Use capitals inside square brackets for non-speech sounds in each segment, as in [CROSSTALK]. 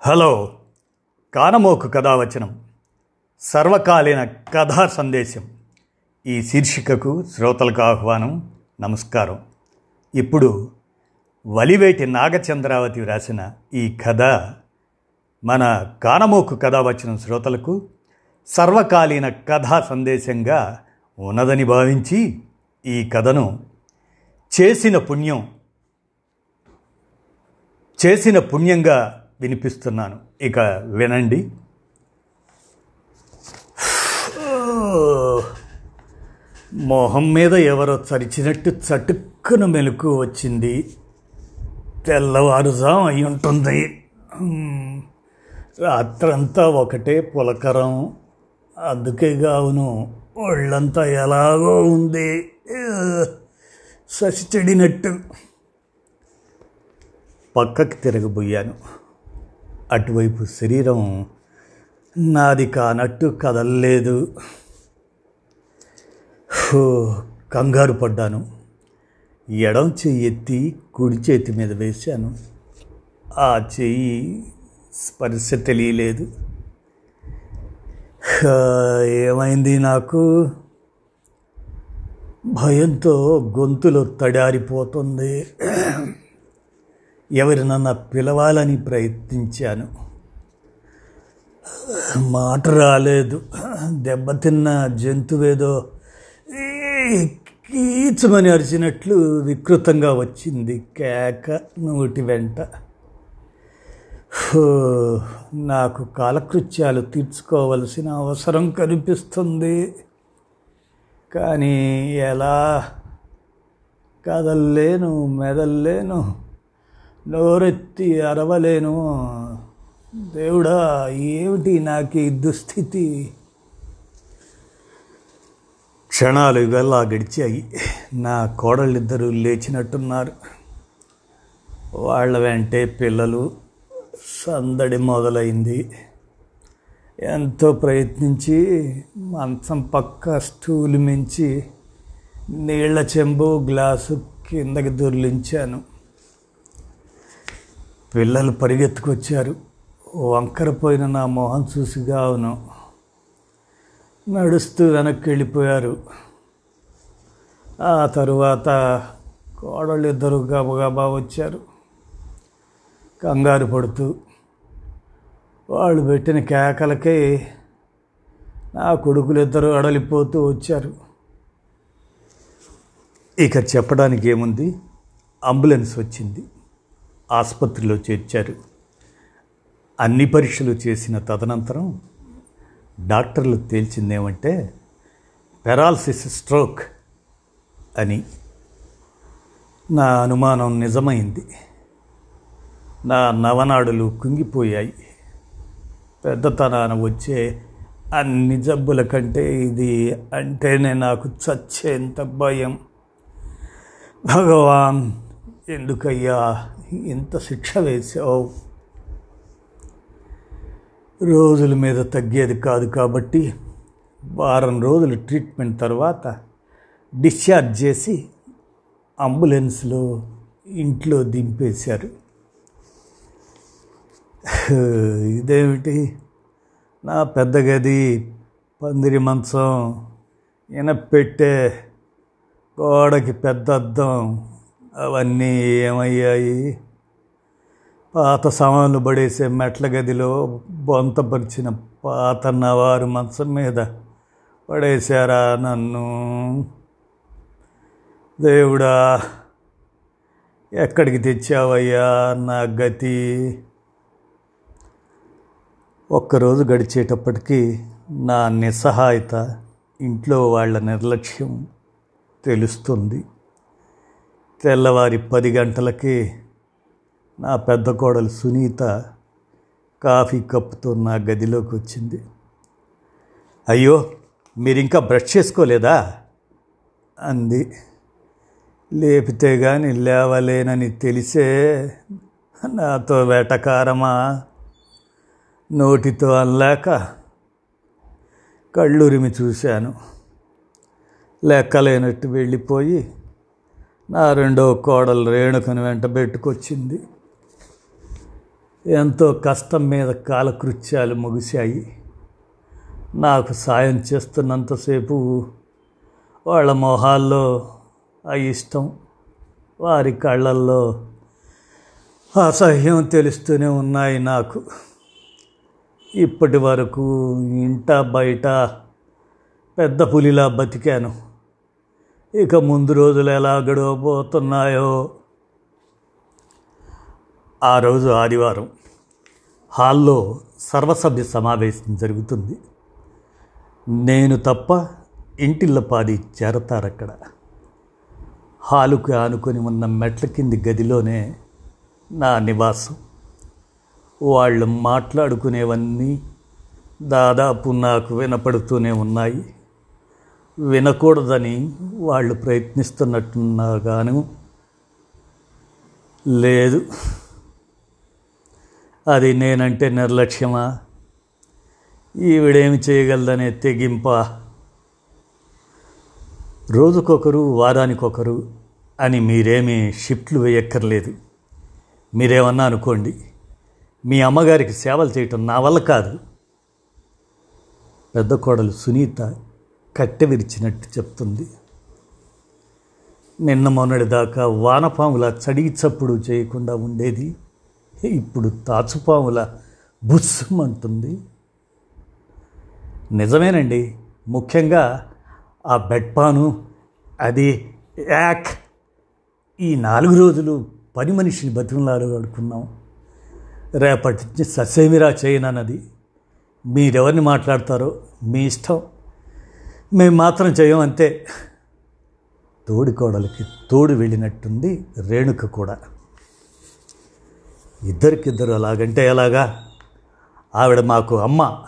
Hello కానమోకు కథావచనం సర్వకాలీన కథా సందేశం. ఈ శీర్షికకు శ్రోతలకు ఆహ్వానం నమస్కారం. ఇప్పుడు వలివేటి నాగచంద్రావతి వ్రాసిన ఈ కథ మన కానమోకు కథావచనం శ్రోతలకు సర్వకాలీన కథా సందేశంగా ఉన్నదని భావించి ఈ కథను చేసిన పుణ్యం చేసిన పుణ్యంగా వినిపిస్తున్నాను. ఇక వినండి. మొహం మీద ఎవరో చరిచినట్టు చటుక్కున మెలకు వచ్చింది. తెల్లవారుజాం అయి ఉంటుంది. రాత్రంతా ఒకటే పులకరం. అందుకే గావును ఒళ్ళంతా ఎలాగో ఉంది. ససి చెడినట్టు. పక్కకి తిరగబోయాను. అటువైపు శరీరం నాది కానట్టు కదలలేదు. కంగారు పడ్డాను. ఎడం చెయ్యి ఎత్తి కుడి చేతి మీద వేశాను. ఆ చెయ్యి స్పర్శ తెలియలేదు. ఏమైంది నాకు? భయంతో గొంతులో తడారిపోతుంది. ఎవరినన్నా పిలవాలని ప్రయత్నించాను. మాట రాలేదు. దెబ్బతిన్న జంతువేదో కీచమని అరిచినట్లు వికృతంగా వచ్చింది కేక నోటి వెంట. హో, నాకు కాలకృత్యాలు తీర్చుకోవలసిన అవసరం కనిపిస్తుంది. కానీ ఎలా? కదల్లేను మెదల్లేను. నోరెత్తి అరవలేను. దేవుడా ఏమిటి నాకు ఈ దుస్థితి? క్షణాలు ఇవెల్లా గడిచాయి. నా కోడళ్ళిద్దరూ లేచినట్టున్నారు. వాళ్ళ వెంటే పిల్లలు సందడి మొదలైంది. ఎంతో ప్రయత్నించి మంచం పక్క స్టూలు మించి నీళ్ళ చెంబు గ్లాసు కిందకి దొర్లించాను. పిల్లలు పరిగెత్తుకొచ్చారు. వంకరపోయిన నా మొహం చూసిగా అవును. నడుస్తూ వెనక్కి వెళ్ళిపోయారు ఆ తరువాత కోడళ్ళు ఇద్దరు గబగబా వచ్చారు. కంగారు పడుతూ వాళ్ళు పెట్టిన కేకలకి నా కొడుకులు ఇద్దరు అడలిపోతూ వచ్చారు. ఇక చెప్పడానికి ఏముంది? అంబులెన్స్ వచ్చింది. ఆసుపత్రిలో చేర్చారు. అన్ని పరీక్షలు చేసిన తదనంతరం డాక్టర్లు తేల్చిందేమంటే పెరాలసిస్ స్ట్రోక్ అని నా అనుమానం నిజమైంది. నా నవనాడులు కుంగిపోయాయి. పెద్దతనాన వచ్చే అన్ని జబ్బుల కంటే ఇది అంటేనే నాకు చచ్చేంత భయం. భగవాన్ ఎందుకయ్యా? ఇంత శిక్ష వేసావు రోజుల మీద తగ్గేది కాదు కాబట్టి వారం రోజులు ట్రీట్మెంట్ తర్వాత డిశ్చార్జ్ చేసి అంబులెన్స్లో ఇంట్లో దింపేశారు. ఇదేమిటి? నా పెద్ద గది పందిరి మంచం ఇనపెట్టే గోడకి పెద్ద అద్దం అవన్నీ ఏమయ్యాయి? పాత సామాన్లు పడేసే మెట్ల గదిలో బొంతపరిచిన పాత నవారు మంచం మీద పడేశారా నన్ను? దేవుడా ఎక్కడికి తెచ్చావయ్యా నా గతి? ఒక్కరోజు గడిచేటప్పటికీ నా నిస్సహాయత ఇంట్లో వాళ్ళ నిర్లక్ష్యం తెలుస్తుంది. తెల్లవారి పది గంటలకి నా పెద్ద కోడలు సునీత కాఫీ కప్పుతో నా గదిలోకి వచ్చింది. అయ్యో మీరు ఇంకా బ్రష్ చేసుకోలేదా? అంది. లేపితే కానీ లేవలేనని తెలిసే నాతో వేటకారమా? నోటితో అల్లాక కళ్ళురిమి చూశాను. లెక్కలేనట్టు వెళ్ళిపోయి నా రెండో కోడలు రేణుకను వెంట పెట్టుకొచ్చింది. ఎంతో కష్టం మీద కాలకృత్యాలు ముగిశాయి. నాకు సాయం చేస్తున్నంతసేపు వాళ్ళ మొహాల్లో ఆ ఇష్టం వారి కళ్ళల్లో అసహ్యం తెలుస్తూనే ఉన్నాయి నాకు. ఇప్పటి వరకు ఇంట బయట పెద్ద పులిలా బతికాను. ఇక ముందు రోజులు ఎలా గడవబోతున్నాయో. ఆ రోజు ఆదివారం హాల్లో సర్వసభ్య సమావేశం జరుగుతుంది. నేను తప్ప ఇంటిల్లపాది చేరతారక్కడ. హాలుకి ఆనుకొని ఉన్న మెట్ల కింది గదిలోనే నా నివాసం. వాళ్ళు మాట్లాడుకునేవన్నీ దాదాపు నాకు వినపడుతూనే ఉన్నాయి. వినకూడదని వాళ్ళు ప్రయత్నిస్తున్నట్టున్నారు గాను లేదు. అది నేనంటే నిర్లక్ష్యమా? ఈవిడేమి చేయగలదనే తెగింప? రోజుకొకరు వారానికొకరు అని మీరేమీ షిఫ్ట్లు వేయక్కర్లేదు. మీరేమన్నా అనుకోండి మీ అమ్మగారికి సేవలు చేయటం నా వల్ల కాదు. పెద్ద కోడలు సునీత కట్టె విరిచినట్టు చెప్తుంది. నిన్న మొన్నటి దాకా వానపాముల చడిగి చప్పుడు చేయకుండా ఉండేది. ఇప్పుడు తాచుపాముల బుస్సమంటుంది. నిజమేనండి. ముఖ్యంగా ఆ బెడ్పాను అది యాక్. ఈ నాలుగు రోజులు పని మనిషిని బతిమలాలు అడుకున్నాం రేపటి నుంచి ససేమిరా చేయనన్నది. మీరెవరిని మాట్లాడతారో మీ ఇష్టం. మేము మాత్రం చేయం అంతే. తోడి కోడలికి తోడు వెళ్ళినట్టుంది రేణుక కూడా. ఇద్దరికిద్దరు అలాగంటే ఎలాగా? ఆవిడ మాకు అమ్మ.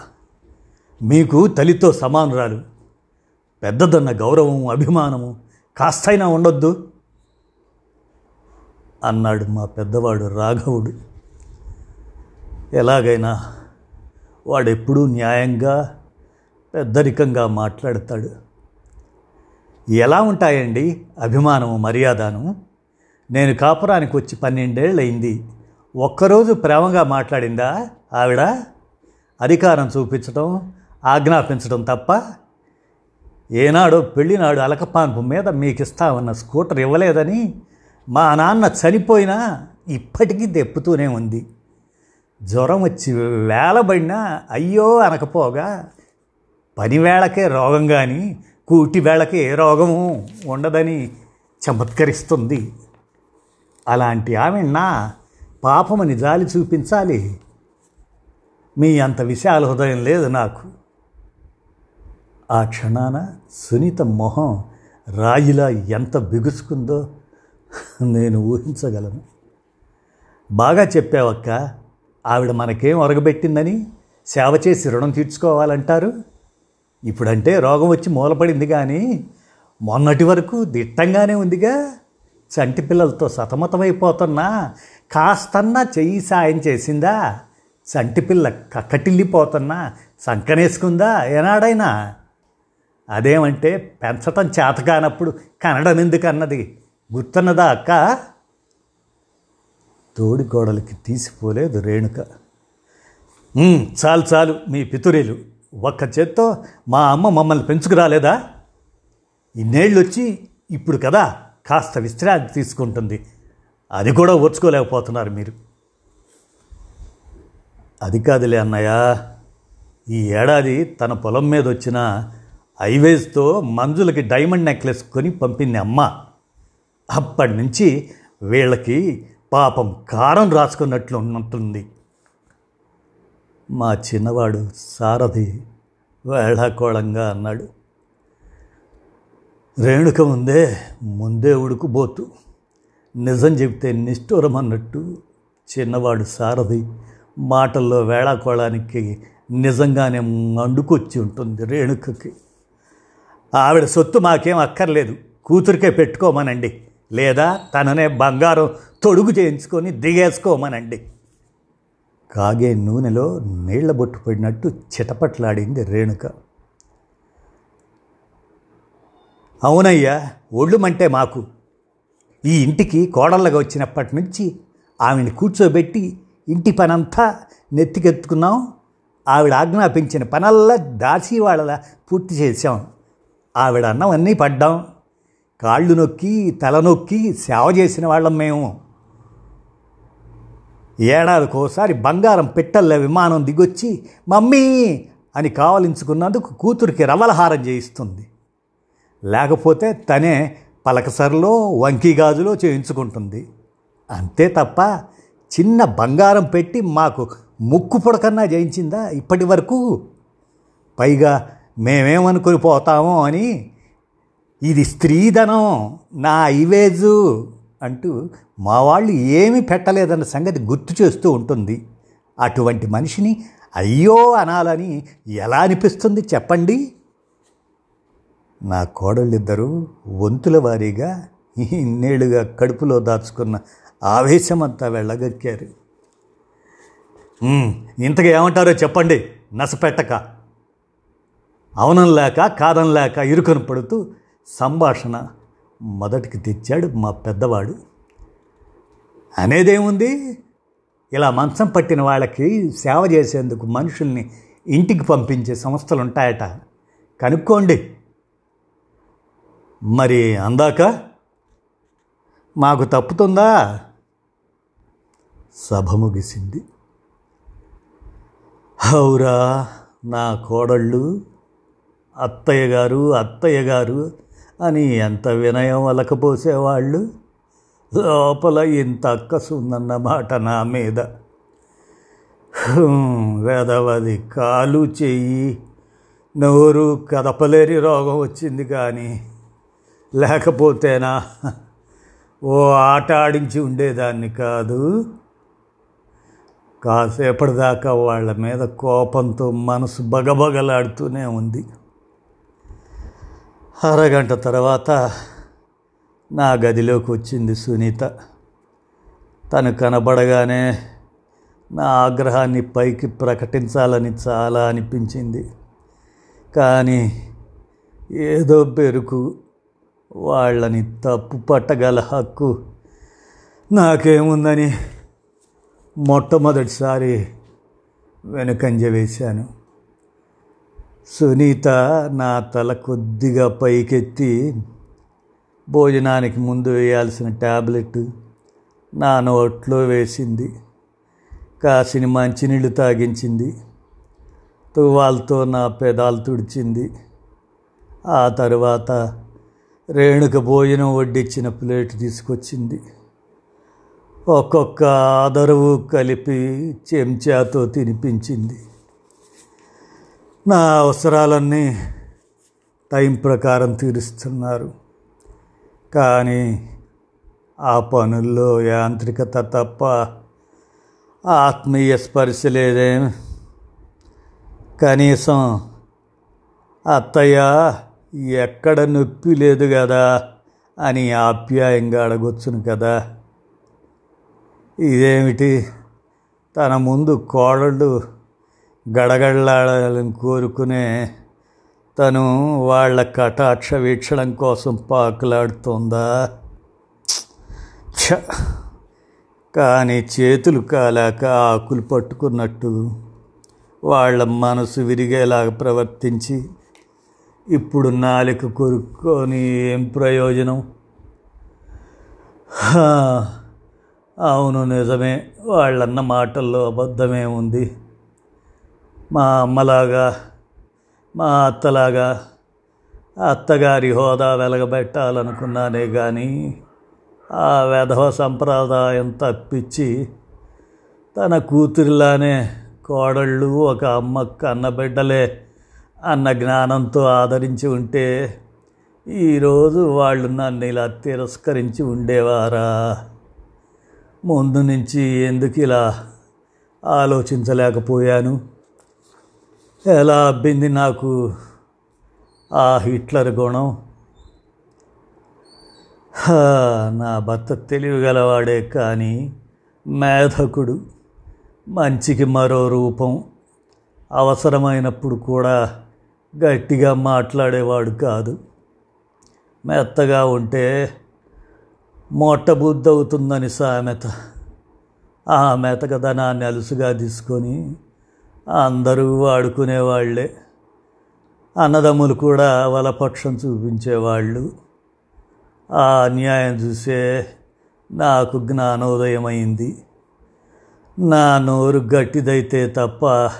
మీకు తల్లితో సమానురాలు. పెద్దదన్న గౌరవం అభిమానము కాస్తైనా ఉండొద్దు. అన్నాడు మా పెద్దవాడు రాఘవుడు. ఎలాగైనా వాడెప్పుడూ న్యాయంగా పెద్దరికంగా మాట్లాడతాడు. ఎలా ఉంటాయండి అభిమానము మర్యాదను? నేను కాపురానికి వచ్చి పన్నెండేళ్ళయింది. ఒక్కరోజు ప్రేమగా మాట్లాడిందా ఆవిడ? అధికారం చూపించడం ఆజ్ఞాపించడం తప్ప? ఏనాడో పెళ్ళినాడు అలకపాన్పు మీద మీకు ఇస్తామన్న స్కూటర్ ఇవ్వలేదని మా నాన్న చనిపోయినా ఇప్పటికీ దెప్పుతూనే ఉంది. జ్వరం వచ్చి వేలబడినా అయ్యో అనకపోగా పనివేళకే రోగం కానీ కూటి వేళకే ఏ రోగము ఉండదని చమత్కరిస్తుంది. అలాంటి ఆమె నా పాపమని జాలి చూపించాలి. మీ అంత విశాల హృదయం లేదు నాకు. ఆ క్షణాన సునీత మొహం రాయిలా ఎంత బిగుసుకుందో నేను ఊహించగలను. బాగా చెప్పావక్క ఆవిడ మనకేం ఒరగబెట్టిందని సేవ చేసి రుణం తీర్చుకోవాలంటారు? ఇప్పుడంటే రోగం వచ్చి మూలపడింది కానీ మొన్నటి వరకు దిట్టంగానే ఉందిగా. చంటి పిల్లలతో సతమతమైపోతున్నా కాస్తన్నా చెయ్యి సాయం చేసిందా? చంటి పిల్ల కక్కటిల్లిపోతున్నా సంకనేసుకుందా ఏనాడైనా? అదేమంటే పెంచటం చేత కానప్పుడు కనడం ఎందుకన్నది గుర్తున్నదా అక్క? తోడి గోడలకి తీసిపోలేదు రేణుక. చాలు చాలు మీ పితురేలు. ఒక్క చేత్తో మా అమ్మ మమ్మల్ని పెంచుకురాలేదా? ఇన్నేళ్ళు వచ్చి ఇప్పుడు కదా కాస్త విశ్రాంతి తీసుకుంటుంది. అది కూడా ఓర్చుకోలేకపోతున్నారు మీరు. అది కాదులే అన్నయ్య. ఈ ఏడాది తన పొలం మీద వచ్చిన హైవేస్తో మంజులకి డైమండ్ నెక్లెస్ కొని పంపింది అమ్మ. అప్పటి నుంచి వీళ్ళకి పాపం కారం రాసుకున్నట్లు ఉన్నట్టుంది మా చిన్నవాడు సారథి వేళాకోళంగా అన్నాడు. రేణుక ముందే ముందే ఉడుకుబోతు నిజం చెబితే నిష్ఠూరం అన్నట్టు చిన్నవాడు సారథి మాటల్లో వేళాకోళానికి నిజంగానే మండుకొచ్చి ఉంటుంది రేణుకకి. ఆవిడ సొత్తు మాకేం అక్కర్లేదు కూతురికే పెట్టుకోమనండి. లేదా తననే బంగారం తొడుగు చేయించుకొని దిగేసుకోమనండి. కాగే నూనెలో నీళ్ళ బొట్టు పడినట్టు చిటపట్లాడింది రేణుక. అవునయ్యా ఒళ్ళుమంటే మాకు. ఈ ఇంటికి కోడళ్ళగా వచ్చినప్పటి నుంచి ఆవిడ కూర్చోబెట్టి ఇంటి పనంతా నెత్తికెత్తుకున్నాం. ఆవిడ ఆజ్ఞాపించిన పనల్లా దాసి వాళ్ళ పూర్తి చేశాం. ఆవిడ అన్నం అన్నీ పడ్డాం. కాళ్ళు నొక్కి తల నొక్కి సేవ చేసిన వాళ్ళం మేము. ఏడాదికోసారి బంగారం పెట్టల్ల విమానం దిగొచ్చి మమ్మీ అని కావలించుకున్నందుకు కూతురికి రవలహారం చేయిస్తుంది. లేకపోతే తనే పలకసరలో వంకీ గాజులో చేయించుకుంటుంది. అంతే తప్ప చిన్న బంగారం పెట్టి మాకు ముక్కు పుడకన్నా చేయించిందా ఇప్పటి వరకు పైగా మేమేమనుకుని పోతామో అని ఇది స్త్రీధనం నా ఐవేజు అంటూ మా వాళ్ళు ఏమీ పెట్టలేదన్న సంగతి గుర్తు చేస్తూ ఉంటుంది. అటువంటి మనిషిని అయ్యో అనాలని ఎలా అనిపిస్తుంది చెప్పండి? నా కోడళ్ళిద్దరూ వంతుల వారీగా ఇన్నేళ్ళుగా కడుపులో దాచుకున్న ఆవేశమంతా వెళ్ళగక్కారు. ఇంతగా ఏమంటారో చెప్పండి నసపెట్టక. అవునం లేక కాదం లేక ఇరుకను పడుతూ సంభాషణ మొదటికి తెచ్చాడు మా పెద్దవాడు. అనేదేముంది? ఇలా మంచం పట్టిన వాళ్ళకి సేవ చేసేందుకు మనుషుల్ని ఇంటికి పంపించే సంస్థలు ఉంటాయట కనుక్కోండి. మరి అందాక? మాకు తప్పుతుందా? సభ ముగిసింది. హౌరా నా కోడళ్ళు అత్తయ్య గారు అత్తయ్య గారు అని ఎంత వినయం వలకపోసేవాళ్ళు లోపల ఇంత అక్కసు ఉందన్నమాట నా మీద. వేదవది కాలు చెయ్యి నోరు కదపలేని రోగం వచ్చింది కానీ లేకపోతేనా? ఓ ఆట ఆడించి ఉండేదాన్ని కాదు. కాసేపటిదాకా వాళ్ళ మీద కోపంతో మనసు బగబగలాడుతూనే ఉంది. అరగంట తర్వాత నా గదిలోకి వచ్చింది సునీత. తను కనబడగానే నా ఆగ్రహాన్ని పైకి ప్రకటించాలని చాలా అనిపించింది. కానీ ఏదో బెరుకు వాళ్ళని తప్పు పట్టగల హక్కు నాకేముందని మొట్టమొదటిసారి వెనుకంజ వేశాను. సునీత నా తల కొద్దిగా పైకెత్తి భోజనానికి ముందు వేయాల్సిన ట్యాబ్లెట్ నా నోట్లో వేసింది. కాసిని మంచినీళ్ళు తాగించింది. తువ్వాలతో నా పెదాలు తుడిచింది. ఆ తర్వాత రేణుక భోజనం వడ్డించిన ప్లేట్ తీసుకొచ్చింది. ఒక్కొక్క ఆదరవు కలిపి చెంచాతో తినిపించింది. నా అవసరాలన్నీ టైం ప్రకారం తీరుస్తున్నారు. కానీ ఆ పనుల్లో యాంత్రికత తప్ప ఆత్మీయ స్పర్శ లేదే? కనీసం అత్తయ్య ఎక్కడ నొప్పి లేదు కదా అని ఆప్యాయంగా అడగొచ్చును కదా. ఇదేమిటి? తన ముందు కోడళ్ళు గడగడలాడాలని కోరుకునే తను వాళ్ళ కటాక్ష వీక్షణం కోసం పాకులాడుతుందా? ఛ! కానీ చేతులు కాలాక ఆకులు పట్టుకున్నట్టు వాళ్ళ మనసు విరిగేలాగా ప్రవర్తించి ఇప్పుడు నాలుక కొరుక్కొని ఏం ప్రయోజనం? అవును నిజమే. వాళ్ళన్న మాటల్లో అబద్ధమే ఉంది. మా అమ్మలాగా మా అత్తలాగా అత్తగారి హోదా వెలగబెట్టాలనుకున్నానే కానీ ఆ వెధవ సంప్రదాయం తప్పించి తన కూతురిలానే కోడళ్ళు ఒక అమ్మ కన్నబిడ్డలే అన్న జ్ఞానంతో ఆదరించి ఉంటే ఈరోజు వాళ్ళు నన్ను ఇలా తిరస్కరించి ఉండేవారా? ముందు నుంచి ఎందుకు ఇలా ఆలోచించలేకపోయాను? ఎలా అబ్బింది నాకు ఆ హిట్లర్ గుణం? నా భర్త తెలివిగలవాడే కానీ మేధకుడు మంచికి మరో రూపం అవసరమైనప్పుడు కూడా గట్టిగా మాట్లాడేవాడు కాదు. మెత్తగా ఉంటే మొట్టబుద్ధవుతుందని సామెత. ఆ మెతకదనాన్ని అలుసుగా తీసుకొని అందరూ వాడుకునేవాళ్ళే. అన్నదమ్ములు కూడా వలపక్షం చూపించేవాళ్ళు. ఆ అన్యాయం చూసే నాకు జ్ఞానోదయమైంది. నా నోరు గట్టిదైతే తప్ప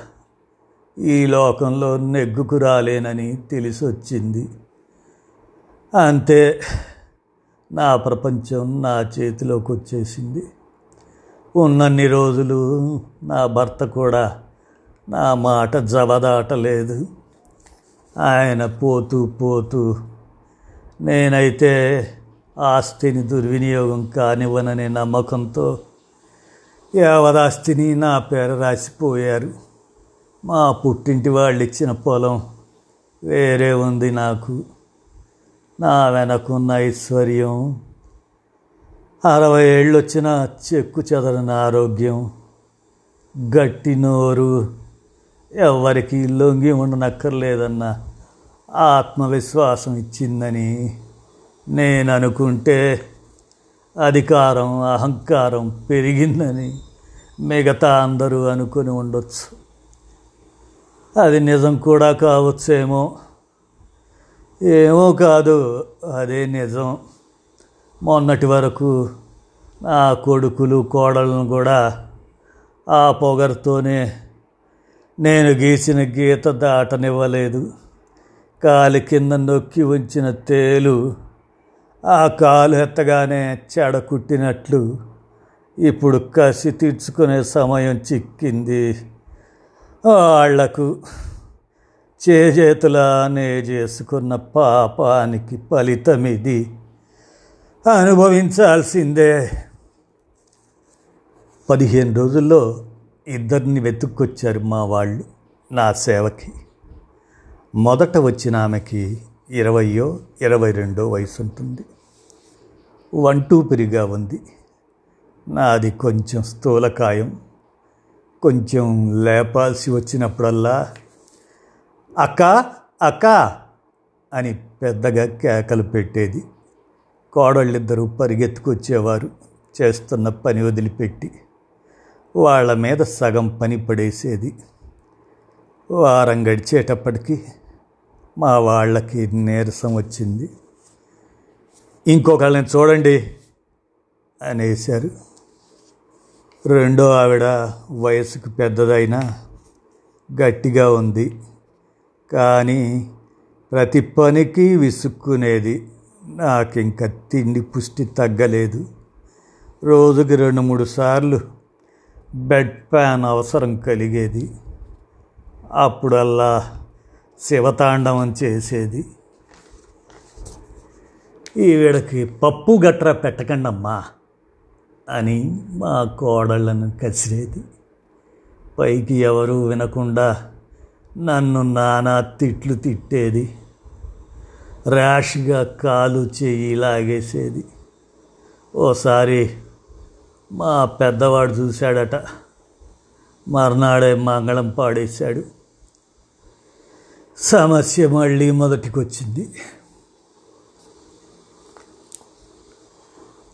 ఈ లోకంలో నెగ్గుకు రాలేనని తెలిసొచ్చింది. అంతే నా ప్రపంచం నా చేతిలోకి వచ్చేసింది ఉన్నన్ని రోజులు నా భర్త కూడా నా మాట జవదాటలేదు ఆయన పోతూ పోతూ నేనైతే ఆస్తిని దుర్వినియోగం కానివ్వననే నమ్మకంతో యావదాస్తిని నా పేర రాసిపోయారు. మా పుట్టింటి వాళ్ళు ఇచ్చిన పొలం వేరే ఉంది నాకు. నా వెనకున్న ఐశ్వర్యం అరవై ఏళ్ళు వచ్చిన చెక్కు చెదరని ఆరోగ్యం గట్టి నోరు ఎవరికి లొంగి ఉండనక్కర్లేదన్న ఆత్మవిశ్వాసం ఇచ్చిందని నేను అనుకుంటే అధికారం అహంకారం పెరిగిందని మిగతా అందరూ అనుకుని ఉండొచ్చు. అది నిజం కూడా కావచ్చేమో? ఏమో కాదు అదే నిజం. మొన్నటి వరకు నా కొడుకులు కోడలను కూడా ఆ పొగరుతోనే నేను గీసిన గీత దాటనివ్వలేదు. కాలి కింద నొక్కి ఉంచిన తేలు ఆ కాలు ఎత్తగానే చెడ కుట్టినట్లు ఇప్పుడు కసి తీర్చుకునే సమయం చిక్కింది. వాళ్ళకు చేజేతులానే చేసుకున్న పాపానికి ఫలితం ఇది అనుభవించాల్సిందే. పదిహేను రోజుల్లో ఇద్దరిని వెతుక్కొచ్చారు మా వాళ్ళు నా సేవకి. మొదట వచ్చిన ఆమెకి ఇరవయో ఇరవై రెండో వయసు ఉంటుంది వంటూపిరిగా ఉంది. నాది కొంచెం స్థూలకాయం. కొంచెం లేపాల్సి వచ్చినప్పుడల్లా అక్క అక్క అని పెద్దగా కేకలు పెట్టేది. కోడళ్ళిద్దరూ పరిగెత్తుకొచ్చేవారు. చేస్తున్న పని వదిలిపెట్టి వాళ్ళ మీద సగం పని పడేసేది. వారం గడిచేటప్పటికి మా వాళ్ళకి నీరసం వచ్చింది. ఇంకొకళ్ళని చూడండి అనేశారు. రెండో ఆవిడ వయసుకు పెద్దదైనా గట్టిగా ఉంది. కానీ ప్రతి పనికి విసుక్కునేది. నాకింక తిండి పుష్టి తగ్గలేదు. రోజుకి రెండు మూడు సార్లు బెడ్ ప్యాన్ అవసరం కలిగేది. అప్పుడల్లా శివతాండవం చేసేది. ఈవిడకి పప్పు గట్రా పెట్టకండి అమ్మా అని మా కోడళ్ళను కసిరేది. పైకి ఎవరూ వినకుండా నన్ను నానా తిట్లు తిట్టేది. ర్యాష్గా కాలు చెయ్యి లాగేసేది. ఓసారి మా పెద్దవాడు చూశాడట. మర్నాడే మంగళం పాడేశాడు. సమస్య మళ్ళీ మొదటికొచ్చింది.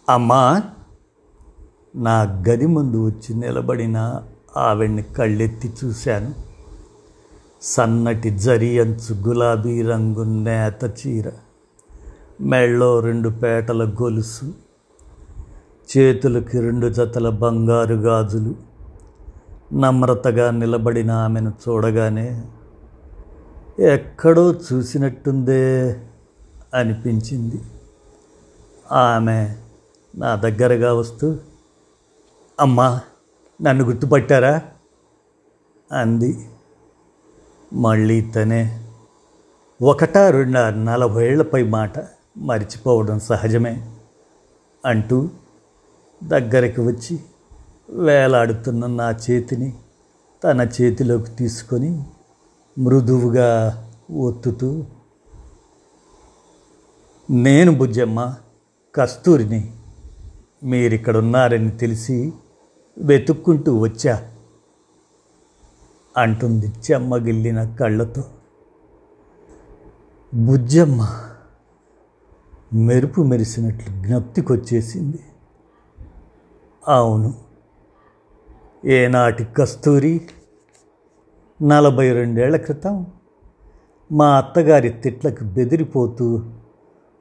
అమ్మా నా గది ముందు వచ్చి నిలబడిన ఆవిడ్ని కళ్ళెత్తి చూశాను. సన్నటి జరి అంచు గులాబీ రంగు నేత చీర మెళ్ళో రెండు పేటల గొలుసు చేతులకి రెండు జతల బంగారు గాజులు. నమ్రతగా నిలబడిన ఆమెను చూడగానే ఎక్కడో చూసినట్టుందే అనిపించింది. ఆమె నా దగ్గరగా వస్తూ అమ్మా నన్ను గుర్తుపట్టారా? అంది. మళ్ళీ తనే ఒకటా రెండా నలభై ఏళ్ళపై మాట మరిచిపోవడం సహజమే అంటూ దగ్గరికి వచ్చి వేలాడుతున్న నా చేతిని తన చేతిలోకి తీసుకొని మృదువుగా ఒత్తుతూ నేను బుజ్జమ్మ కస్తూరిని మీరిక్కడున్నారని తెలిసి వెతుక్కుంటూ వచ్చా అంటుంది చెమ్మగిల్లిన కళ్ళతో. బుజ్జమ్మ మెరుపు మెరిసినట్లు జ్ఞప్తికొచ్చేసింది. అవును. ఏనాటి కస్తూరి నలభై రెండేళ్ళ క్రితం మా అత్తగారి తిట్లకు బెదిరిపోతూ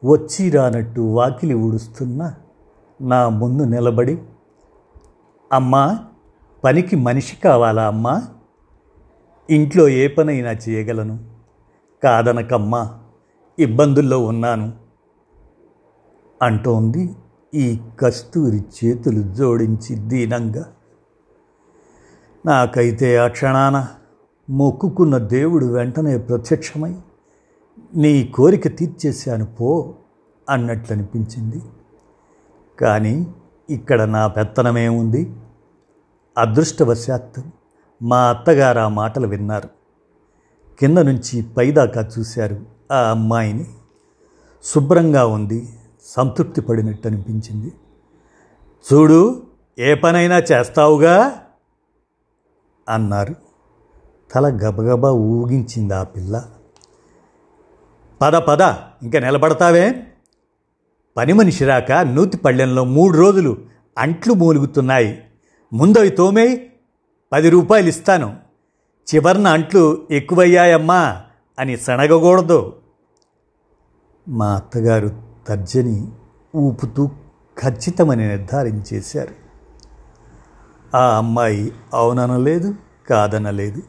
వచ్చి రానట్టు వాకిలి ఊడుస్తున్న నా ముందు నిలబడి అమ్మా పనికి మనిషి కావాలా అమ్మా? ఇంట్లో ఏ పనైనా చేయగలను. కాదనకమ్మా ఇబ్బందుల్లో ఉన్నాను. అంటోంది ఈ కస్తూరి చేతులు జోడించి దీనంగా. నాకైతే ఆ క్షణాన మొక్కుకున్న దేవుడు వెంటనే ప్రత్యక్షమై నీ కోరిక తీర్చేశాను పో అన్నట్లు అనిపించింది కానీ ఇక్కడ నా పెత్తనమేముంది అదృష్టవశాత్తు మా అత్తగారు ఆ మాటలు విన్నారు. కింద నుంచి పైదాకా చూశారు ఆ అమ్మాయిని. శుభ్రంగా ఉంది. సంతృప్తి పడినట్టు అనిపించింది. చూడు ఏ పనైనా చేస్తావుగా? అన్నారు. తల గబగబా ఊగించింది ఆ పిల్ల. పద పద ఇంకా నిలబడతావే. పని మనిషి రాక నూతి పళ్ళెంలో మూడు రోజులు అంట్లు మూలుగుతున్నాయి. ముందవి తోమే పది రూపాయలు ఇస్తాను. చివరిన అంట్లు ఎక్కువయ్యాయమ్మా అని సనగకూడదు మా అత్తగారు తర్జని ఊపుతూ ఖచ్చితమని నిర్ధారించేశారు. ఆ అమ్మాయి అవుననలేదు కాదనలేదు.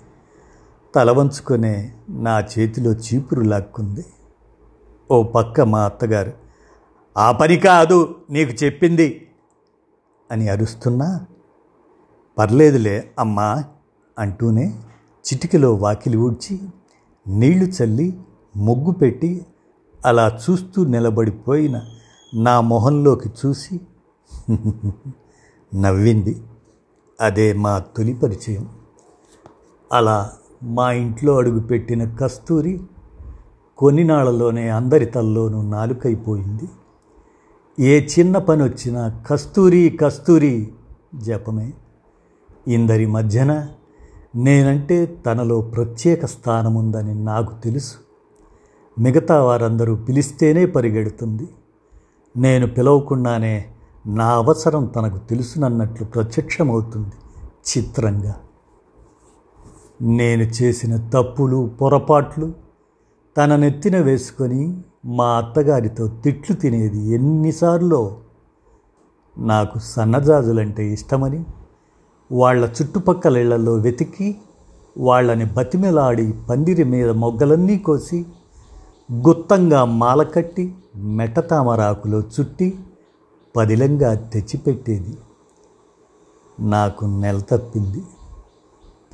తల వంచుకునే నా చేతిలో చీపురు లాక్కుంది. ఓ పక్క మా అత్తగారు ఆ పని కాదు నీకు చెప్పింది అని అరుస్తున్నా. పర్లేదులే అమ్మా అంటూనే చిటికలో వాకిలి ఊడ్చి నీళ్ళు చల్లి ముగ్గు పెట్టి అలా చూస్తూ నిలబడిపోయిన నా మొహంలోకి చూసి [LAUGHS] నవ్వింది. అదే మా తొలి పరిచయం. అలా మా ఇంట్లో అడుగుపెట్టిన కస్తూరి కొన్ని నాళ్ళలోనే అందరి తల్లోనూ నాలుకైపోయింది. ఏ చిన్న పని వచ్చినా కస్తూరి కస్తూరి జపమే. ఇందరి మధ్యన నేనంటే తనలో ప్రత్యేక స్థానముందని నాకు తెలుసు. మిగతా వారందరూ పిలిస్తేనే పరిగెడుతుంది. నేను పిలవకుండానే నా అవసరం తనకు తెలుసునన్నట్లు ప్రత్యక్షమవుతుంది చిత్రంగా. నేను చేసిన తప్పులు పొరపాట్లు తన నెత్తిన వేసుకొని మా అత్తగారితో తిట్లు తినేది ఎన్నిసార్లో? నాకు సన్నజాజులంటే ఇష్టమని వాళ్ళ చుట్టుపక్కల ఇళ్ళలో వెతికి వాళ్ళని బతిమెలాడి పందిరి మీద మొగ్గలన్నీ కోసి గుత్తంగా మాలకట్టి మెటతామరాకులో చుట్టి పదిలంగా తెచ్చిపెట్టేది. నాకు నెల తప్పింది.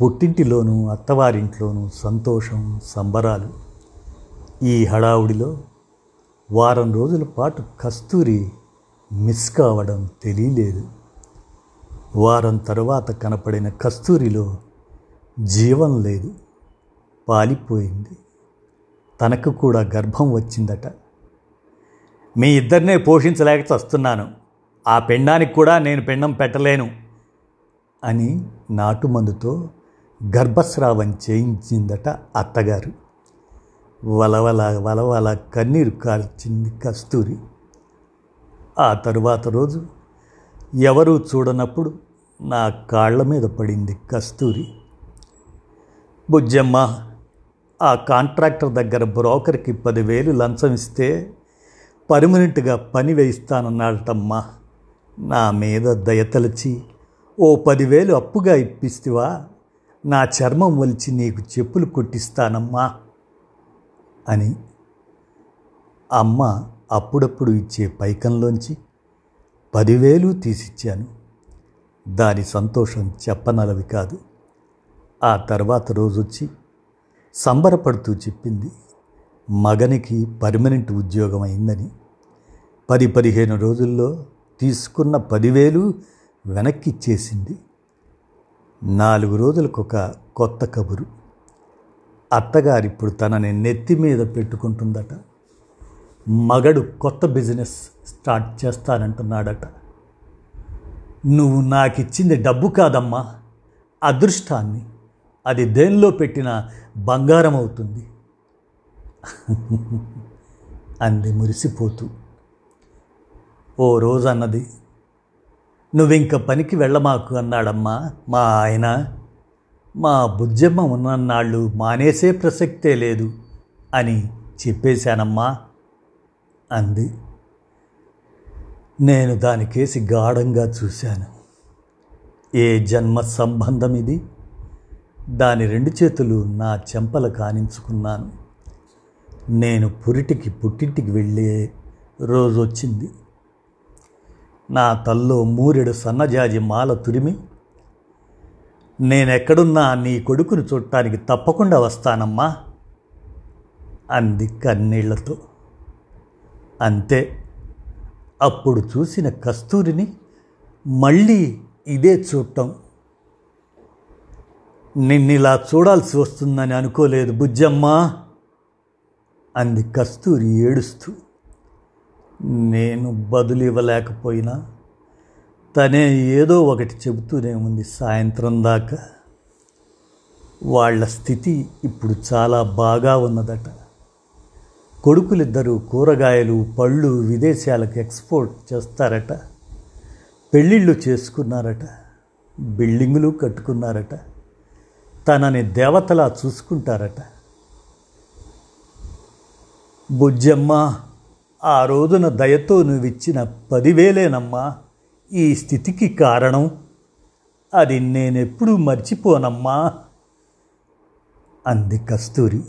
పుట్టింటిలోనూ అత్తవారింట్లోనూ సంతోషం సంబరాలు. ఈ హడావుడిలో వారం రోజుల పాటు కస్తూరి మిస్ కావడం తెలియలేదు. వారం తరువాత కనపడిన కస్తూరిలో జీవం లేదు. పాలిపోయింది. తనకు కూడా గర్భం వచ్చిందట. మీ ఇద్దరినే పోషించలేక చస్తున్నాను. ఆ పెండానికి కూడా నేను పెండం పెట్టలేను అని నాటుమందుతో గర్భస్రావం చేయించిందట అత్తగారు. వలవల వలవల కన్నీరు కార్చింది కస్తూరి. ఆ తరువాత రోజు ఎవరూ చూడనప్పుడు నా కాళ్ళ మీద పడింది కస్తూరి. బుజ్జమ్మ ఆ కాంట్రాక్టర్ దగ్గర బ్రోకర్కి పదివేలు లంచం ఇస్తే పర్మనెంట్గా పని వేయిస్తానన్నాడటమ్మా నా మీద దయతలచి ఓ పదివేలు అప్పుగా ఇప్పిస్తివా? నా చర్మం వలిచి నీకు చెప్పులు కొట్టిస్తానమ్మా అని అమ్మ అప్పుడప్పుడు ఇచ్చే పైకంలోంచి పదివేలు తీసిచ్చాను. దాని సంతోషం చెప్పనలవి కాదు. ఆ తర్వాత రోజొచ్చి సంబరపడుతూ చెప్పింది మగనికి పర్మనెంట్ ఉద్యోగం అయిందని. పది పదిహేను రోజుల్లో తీసుకున్న పదివేలు వెనక్కి ఇచ్చేసింది. నాలుగు రోజులకు ఒక కొత్త కబురు. అత్తగారిప్పుడు తనని నెత్తి మీద పెట్టుకుంటుందట. మగడు కొత్త బిజినెస్ స్టార్ట్ చేస్తానంటున్నాడట. నువ్వు నాకిచ్చింది డబ్బు కాదమ్మా అదృష్టాన్ని. అది దేనిలో పెట్టిన బంగారం అవుతుంది అంది మురిసిపోతూ. ఓ రోజు అన్నది నువ్వింక పనికి వెళ్ళమాకు అన్నాడమ్మా మా ఆయన. మా బుజ్జమ్మ ఉన్నన్నాళ్ళు మానేసే ప్రసక్తే లేదు అని చెప్పేశానమ్మా అంది. నేను దానికేసి గాఢంగా చూశాను. ఏ జన్మ సంబంధం ఇది దాని రెండు చేతులు నా చెంపల కానించుకున్నాను. నేను పురిటికి పుట్టింటికి వెళ్ళే రోజు వచ్చింది నా తల్లో మూరెడు సన్నజాజి మాల తురిమి నేనెక్కడున్నా నీ కొడుకును చూడటానికి తప్పకుండా వస్తానమ్మా అంది కన్నీళ్ళతో. అంతే అప్పుడు చూసిన కస్తూరిని మళ్ళీ ఇదే చూడటం నిన్నిలా చూడాల్సి వస్తుందని అనుకోలేదు బుజ్జమ్మా. అంది కస్తూరి ఏడుస్తూ. నేను బదులు ఇవ్వలేకపోయినా తనే ఏదో ఒకటి చెబుతూనే ఉంది సాయంత్రం దాకా. వాళ్ళ స్థితి ఇప్పుడు చాలా బాగా ఉన్నదట. కొడుకులిద్దరూ కూరగాయలు పళ్ళు విదేశాలకు ఎక్స్పోర్ట్ చేస్తారట. పెళ్ళిళ్ళు చేసుకున్నారట. బిల్డింగులు కట్టుకున్నారట. తనని దేవతలా చూసుకుంటారట. బుజ్జమ్మ ఆ రోజున దయతో నువ్విచ్చిన పదివేలేనమ్మా. ఈ స్థితికి కారణం? అది నేనెప్పుడూ మర్చిపోనమ్మా. అంది కస్తూరి.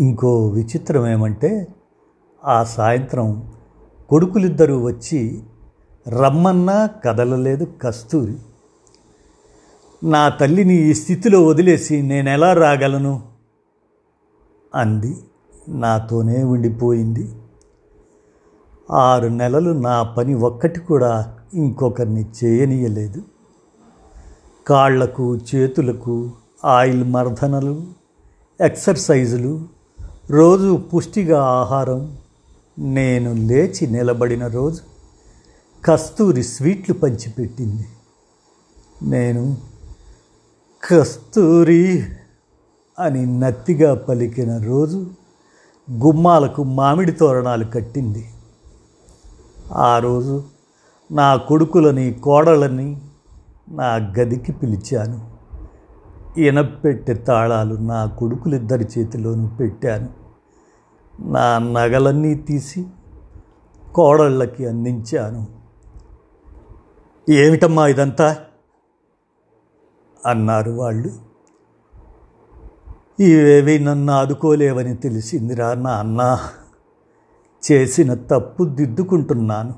ఇంకో విచిత్రం ఏమంటే ఆ సాయంత్రం కొడుకులిద్దరూ వచ్చి రమ్మన్నా కదలలేదు కస్తూరి. నా తల్లిని ఈ స్థితిలో వదిలేసి నేను ఎలా రాగలను? అంది. నాతోనే ఉండిపోయింది. ఆరు నెలలు నా పని ఒక్కటి కూడా ఇంకొకరిని చేయనీయలేదు. కాళ్ళకు చేతులకు ఆయిల్ మర్దనలు ఎక్సర్సైజులు రోజు పుష్టిగా ఆహారం నేను లేచి నిలబడిన రోజు కస్తూరి స్వీట్లు పంచిపెట్టింది. నేను కస్తూరి అని నత్తిగా పలికిన రోజు గుమ్మాలకు మామిడి తోరణాలు కట్టింది. ఆ రోజు నా కొడుకులని కోడలని నా గదికి పిలిచాను. ఇనపెట్టె తాళాలు నా కొడుకులిద్దరి చేతిలోనూ పెట్టాను. నా నగలన్నీ తీసి కోడళ్ళకి అందించాను. ఏమిటమ్మా ఇదంతా? అన్నారు వాళ్ళు. ఇవేవి నన్ను ఆదుకోలేవని తెలిసిందిరా నా అన్న చేసిన తప్పు దిద్దుకుంటున్నాను.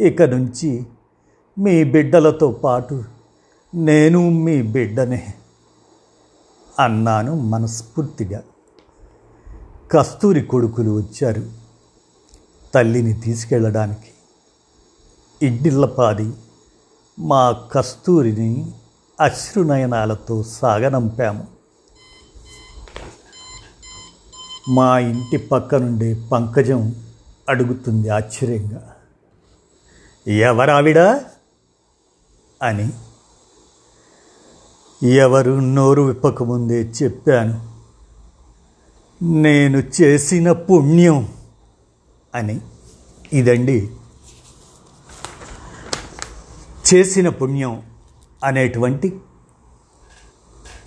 ఇక నుంచి మీ బిడ్డలతో పాటు నేను మీ బిడ్డనే అన్నాను మనస్ఫూర్తిగా. కస్తూరి కొడుకులు వచ్చారు తల్లిని తీసుకెళ్ళడానికి. ఇడ్డిళ్ళపాది మా కస్తూరిని అశ్రునయనాలతో సాగనంపాము. మా ఇంటి పక్క నుండి పంకజం అడుగుతుంది ఆశ్చర్యంగా. ఎవరావిడ? అని. ఎవరు నోరు విప్పకముందే చెప్పాను. నేను చేసిన పుణ్యం. అని. ఇదండి. చేసిన పుణ్యం. అనేటువంటి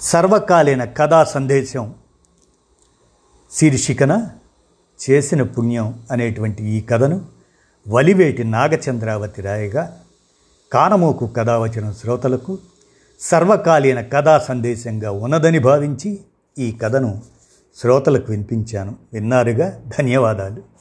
సర్వకాలీన కథా సందేశం శీర్షికన చేసిన పుణ్యం అనేటువంటి ఈ కథను వలివేటి నాగచంద్రావతి రాయగా కానమోకు కథావచన శ్రోతలకు సర్వకాలీన కథా సందేశంగా ఉన్నదని భావించి ఈ కథను శ్రోతలకు వినిపించాను. విన్నారుగా? ధన్యవాదాలు.